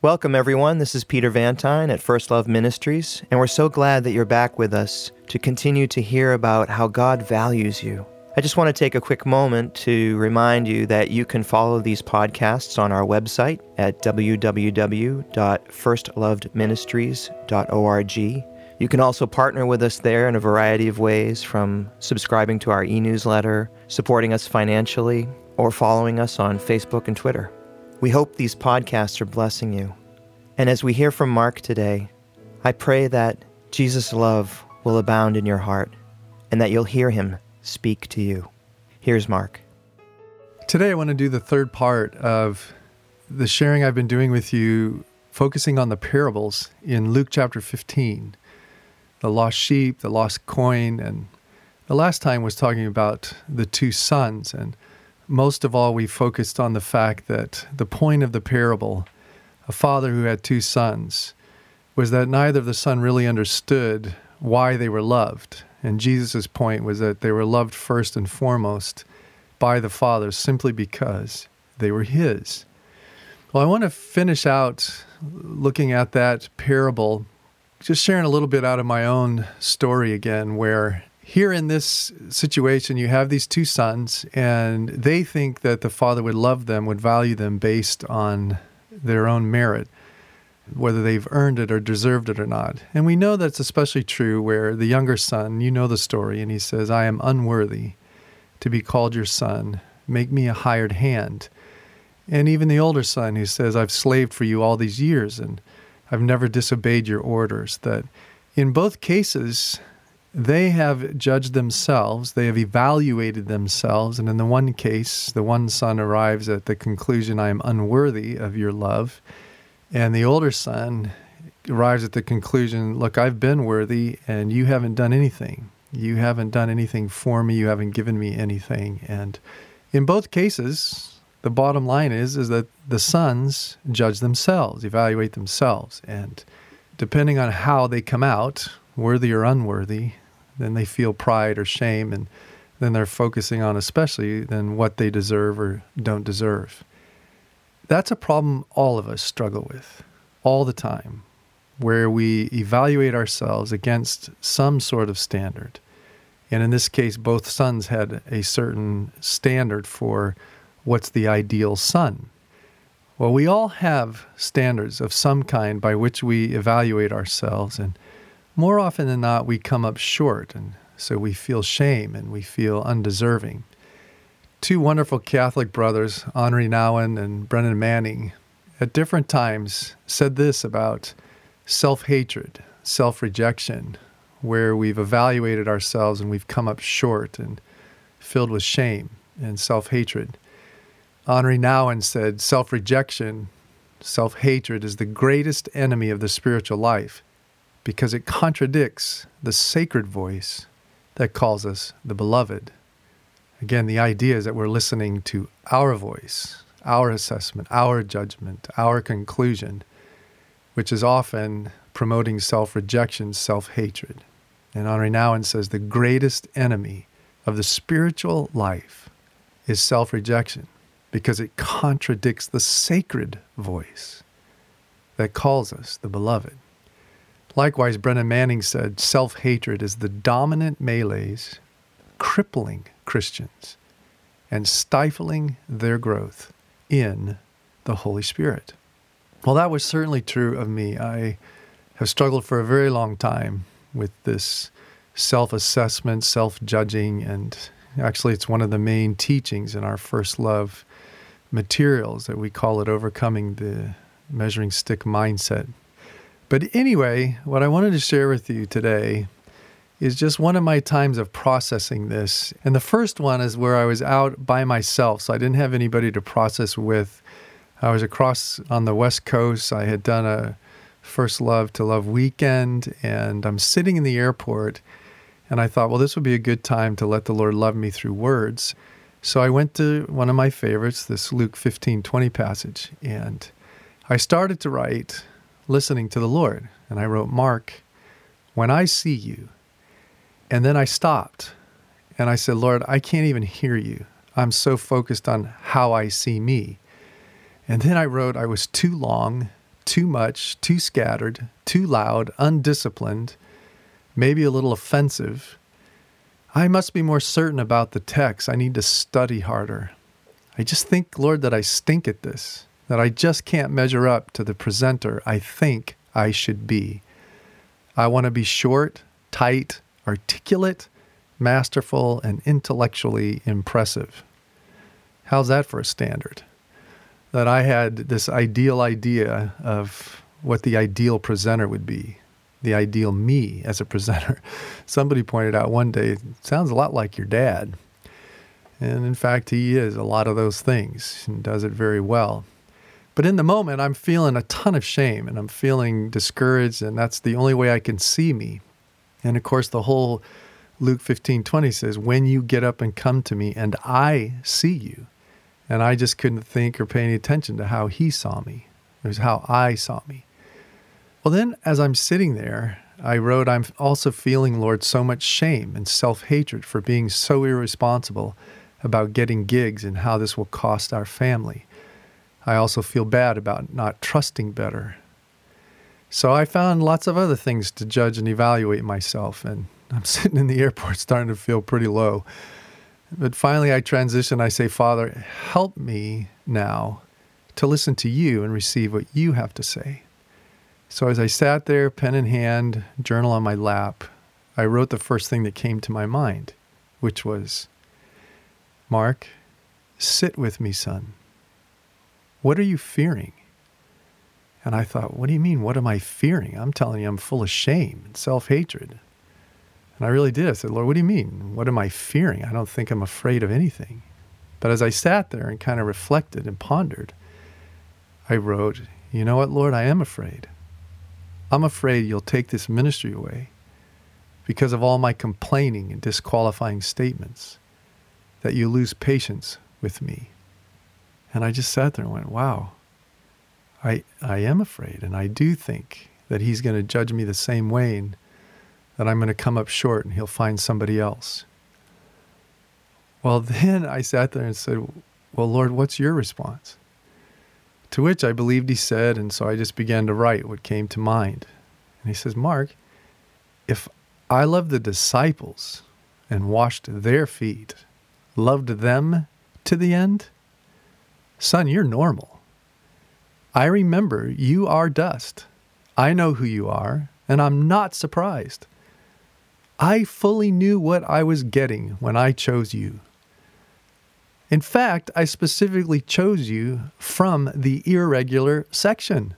Welcome, everyone. This is Peter Vantine at First Love Ministries, and we're so glad that you're back with us to continue to hear about how God values you. I just want to take a quick moment to remind you that you can follow these podcasts on our website at www.firstloveministries.org. You can also partner with us there in a variety of ways from subscribing to our e newsletter, supporting us financially, or following us on Facebook and Twitter. We hope these podcasts are blessing you. And as we hear from Mark today, I pray that Jesus' love will abound in your heart and that you'll hear him speak to you. Here's Mark. Today, I want to do the third part of the sharing I've been doing with you, focusing on the parables in Luke chapter 15 the lost sheep, the lost coin, and the last time was talking about the two sons. And most of all, we focused on the fact that the point of the parable, a father who had two sons, was that neither of the son really understood why they were loved. And Jesus' point was that they were loved first and foremost by the Father simply because they were His. Well, I want to finish out looking at that parable, just sharing a little bit out of my own story again, where here in this situation, you have these two sons, and they think that the Father would love them, would value them based on their own merit whether they've earned it or deserved it or not. And we know that's especially true where the younger son, you know the story, and he says, I am unworthy to be called your son. Make me a hired hand. And even the older son who says, I've slaved for you all these years and I've never disobeyed your orders. That in both cases, they have judged themselves, they have evaluated themselves. And in the one case, the one son arrives at the conclusion, I am unworthy of your love. And the older son arrives at the conclusion look, I've been worthy and you haven't done anything. You haven't done anything for me. You haven't given me anything. And in both cases, the bottom line is is that the sons judge themselves, evaluate themselves, and depending on how they come out, worthy or unworthy, then they feel pride or shame, and then they're focusing on especially then what they deserve or don't deserve. That's a problem all of us struggle with all the time, where we evaluate ourselves against some sort of standard. And in this case, both sons had a certain standard for what's the ideal son. Well, we all have standards of some kind by which we evaluate ourselves, and more often than not, we come up short, and so we feel shame and we feel undeserving two wonderful Catholic brothers, Henri Nouwen and Brennan Manning, at different times said this about self hatred, self rejection, where we've evaluated ourselves and we've come up short and filled with shame and self hatred. Henri Nouwen said self rejection, self hatred is the greatest enemy of the spiritual life because it contradicts the sacred voice that calls us the beloved. Again, the idea is that we're listening to our voice, our assessment, our judgment, our conclusion, which is often promoting self rejection, self hatred. And Henri Nouwen says the greatest enemy of the spiritual life is self rejection because it contradicts the sacred voice that calls us the beloved. Likewise, Brennan Manning said self hatred is the dominant malaise crippling Christians and stifling their growth in the Holy Spirit. Well, that was certainly true of me. I have struggled for a very long time with this self assessment, self judging, and actually, it's one of the main teachings in our first love materials that we call it overcoming the measuring stick mindset. But anyway, what I wanted to share with you today is just one of my times of processing this. And the first one is where I was out by myself, so I didn't have anybody to process with. I was across on the West Coast. I had done a First Love to Love weekend, and I'm sitting in the airport, and I thought, well, this would be a good time to let the Lord love me through words. So I went to one of my favorites, this Luke 15 20 passage, and I started to write, listening to the Lord. And I wrote, Mark, when I see you, and then I stopped and I said, Lord, I can't even hear you. I'm so focused on how I see me. And then I wrote, I was too long, too much, too scattered, too loud, undisciplined, maybe a little offensive. I must be more certain about the text. I need to study harder. I just think, Lord, that I stink at this, that I just can't measure up to the presenter I think I should be. I want to be short, tight, articulate, masterful, and intellectually impressive. How's that for a standard? That I had this ideal idea of what the ideal presenter would be, the ideal me as a presenter. Somebody pointed out one day, sounds a lot like your dad. And in fact, he is a lot of those things and does it very well. But in the moment, I'm feeling a ton of shame and I'm feeling discouraged, and that's the only way I can see me. And of course, the whole Luke 15 20 says, When you get up and come to me, and I see you. And I just couldn't think or pay any attention to how he saw me. It was how I saw me. Well, then, as I'm sitting there, I wrote, I'm also feeling, Lord, so much shame and self hatred for being so irresponsible about getting gigs and how this will cost our family. I also feel bad about not trusting better. So I found lots of other things to judge and evaluate myself, and I'm sitting in the airport starting to feel pretty low. But finally, I transition. I say, Father, help me now to listen to you and receive what you have to say. So as I sat there, pen in hand, journal on my lap, I wrote the first thing that came to my mind, which was, Mark, sit with me, son. What are you fearing? And I thought, what do you mean? What am I fearing? I'm telling you, I'm full of shame and self hatred. And I really did. I said, Lord, what do you mean? What am I fearing? I don't think I'm afraid of anything. But as I sat there and kind of reflected and pondered, I wrote, You know what, Lord? I am afraid. I'm afraid you'll take this ministry away because of all my complaining and disqualifying statements, that you lose patience with me. And I just sat there and went, Wow, I, I am afraid. And I do think that he's going to judge me the same way. And that I'm going to come up short and he'll find somebody else. Well, then I sat there and said, Well, Lord, what's your response? To which I believed he said, and so I just began to write what came to mind. And he says, Mark, if I loved the disciples and washed their feet, loved them to the end, son, you're normal. I remember you are dust. I know who you are, and I'm not surprised. I fully knew what I was getting when I chose you. In fact, I specifically chose you from the irregular section.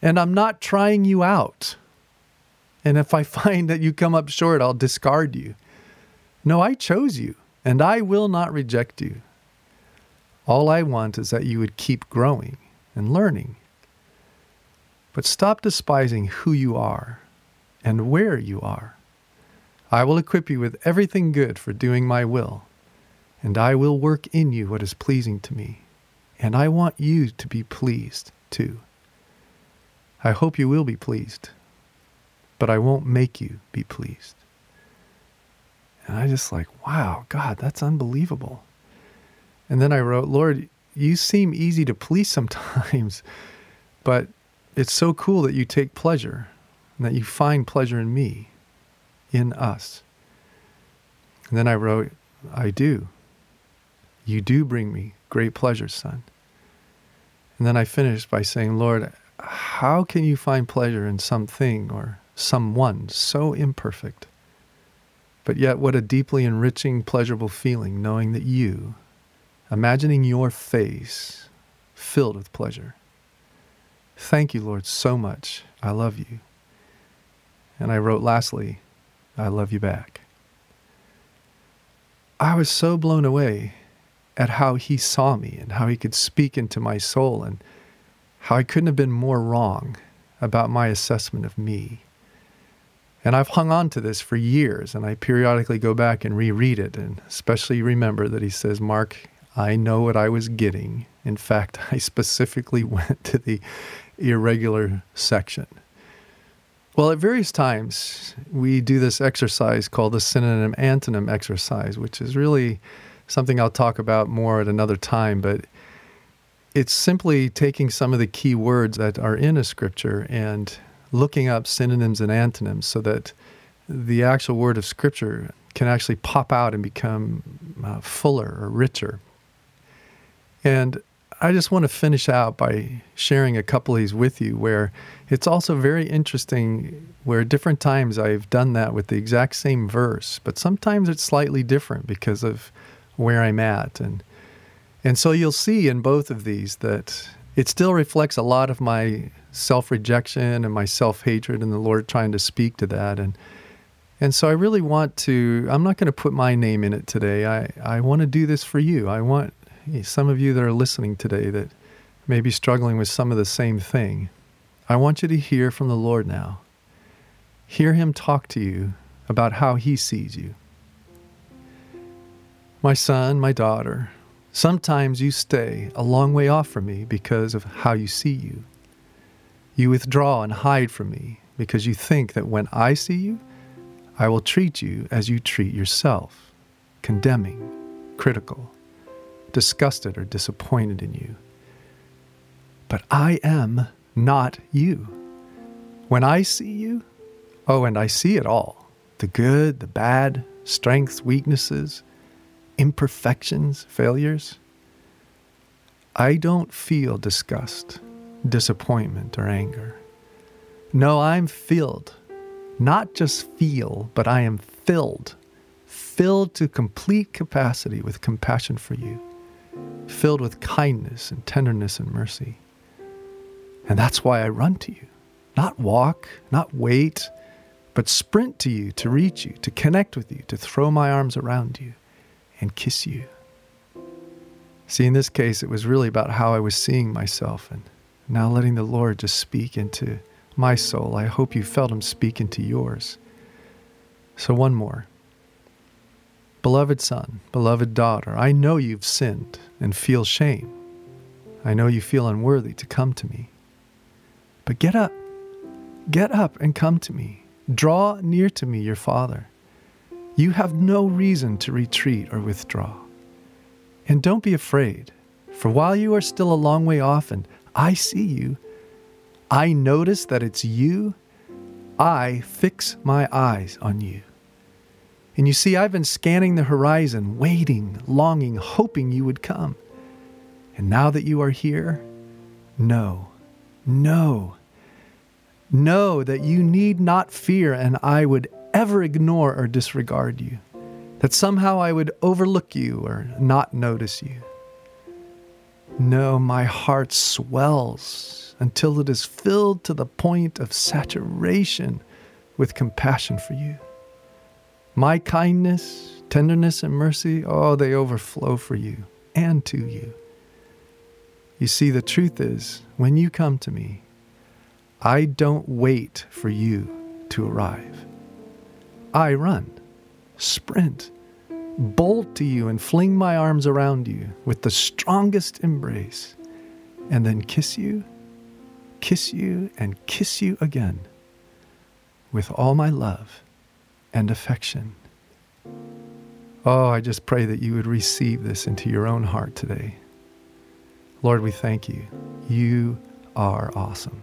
And I'm not trying you out. And if I find that you come up short, I'll discard you. No, I chose you, and I will not reject you. All I want is that you would keep growing and learning. But stop despising who you are and where you are. I will equip you with everything good for doing my will, and I will work in you what is pleasing to me, and I want you to be pleased too. I hope you will be pleased, but I won't make you be pleased. And I just like, wow, God, that's unbelievable. And then I wrote, Lord, you seem easy to please sometimes, but it's so cool that you take pleasure and that you find pleasure in me in us. And then I wrote, I do. You do bring me great pleasure, son. And then I finished by saying, Lord, how can you find pleasure in something or someone so imperfect? But yet, what a deeply enriching, pleasurable feeling knowing that you, imagining your face filled with pleasure. Thank you, Lord, so much. I love you. And I wrote lastly, I love you back. I was so blown away at how he saw me and how he could speak into my soul and how I couldn't have been more wrong about my assessment of me. And I've hung on to this for years, and I periodically go back and reread it, and especially remember that he says, Mark, I know what I was getting. In fact, I specifically went to the irregular section. Well, at various times, we do this exercise called the synonym antonym exercise, which is really something I'll talk about more at another time. But it's simply taking some of the key words that are in a scripture and looking up synonyms and antonyms so that the actual word of scripture can actually pop out and become uh, fuller or richer. And I just want to finish out by sharing a couple of these with you where it's also very interesting where different times I've done that with the exact same verse, but sometimes it's slightly different because of where I'm at and and so you'll see in both of these that it still reflects a lot of my self-rejection and my self-hatred and the Lord trying to speak to that and and so I really want to I'm not going to put my name in it today. I I want to do this for you. I want some of you that are listening today that may be struggling with some of the same thing. I want you to hear from the Lord now. Hear him talk to you about how he sees you. My son, my daughter, sometimes you stay a long way off from me because of how you see you. You withdraw and hide from me because you think that when I see you, I will treat you as you treat yourself, condemning, critical, disgusted, or disappointed in you. But I am not you. When I see you, oh, and I see it all the good, the bad, strengths, weaknesses, imperfections, failures. I don't feel disgust, disappointment, or anger. No, I'm filled. Not just feel, but I am filled. Filled to complete capacity with compassion for you. Filled with kindness and tenderness and mercy. And that's why I run to you. Not walk, not wait, but sprint to you to reach you, to connect with you, to throw my arms around you and kiss you. See, in this case, it was really about how I was seeing myself and now letting the Lord just speak into my soul. I hope you felt Him speak into yours. So, one more. Beloved son, beloved daughter, I know you've sinned and feel shame. I know you feel unworthy to come to me. But get up, get up and come to me. Draw near to me, your Father. You have no reason to retreat or withdraw. And don't be afraid, for while you are still a long way off and I see you, I notice that it's you, I fix my eyes on you. And you see, I've been scanning the horizon, waiting, longing, hoping you would come. And now that you are here, know, know Know that you need not fear, and I would ever ignore or disregard you, that somehow I would overlook you or not notice you. No, my heart swells until it is filled to the point of saturation with compassion for you. My kindness, tenderness, and mercy, oh, they overflow for you and to you. You see, the truth is, when you come to me, I don't wait for you to arrive. I run, sprint, bolt to you, and fling my arms around you with the strongest embrace, and then kiss you, kiss you, and kiss you again with all my love and affection. Oh, I just pray that you would receive this into your own heart today. Lord, we thank you. You are awesome.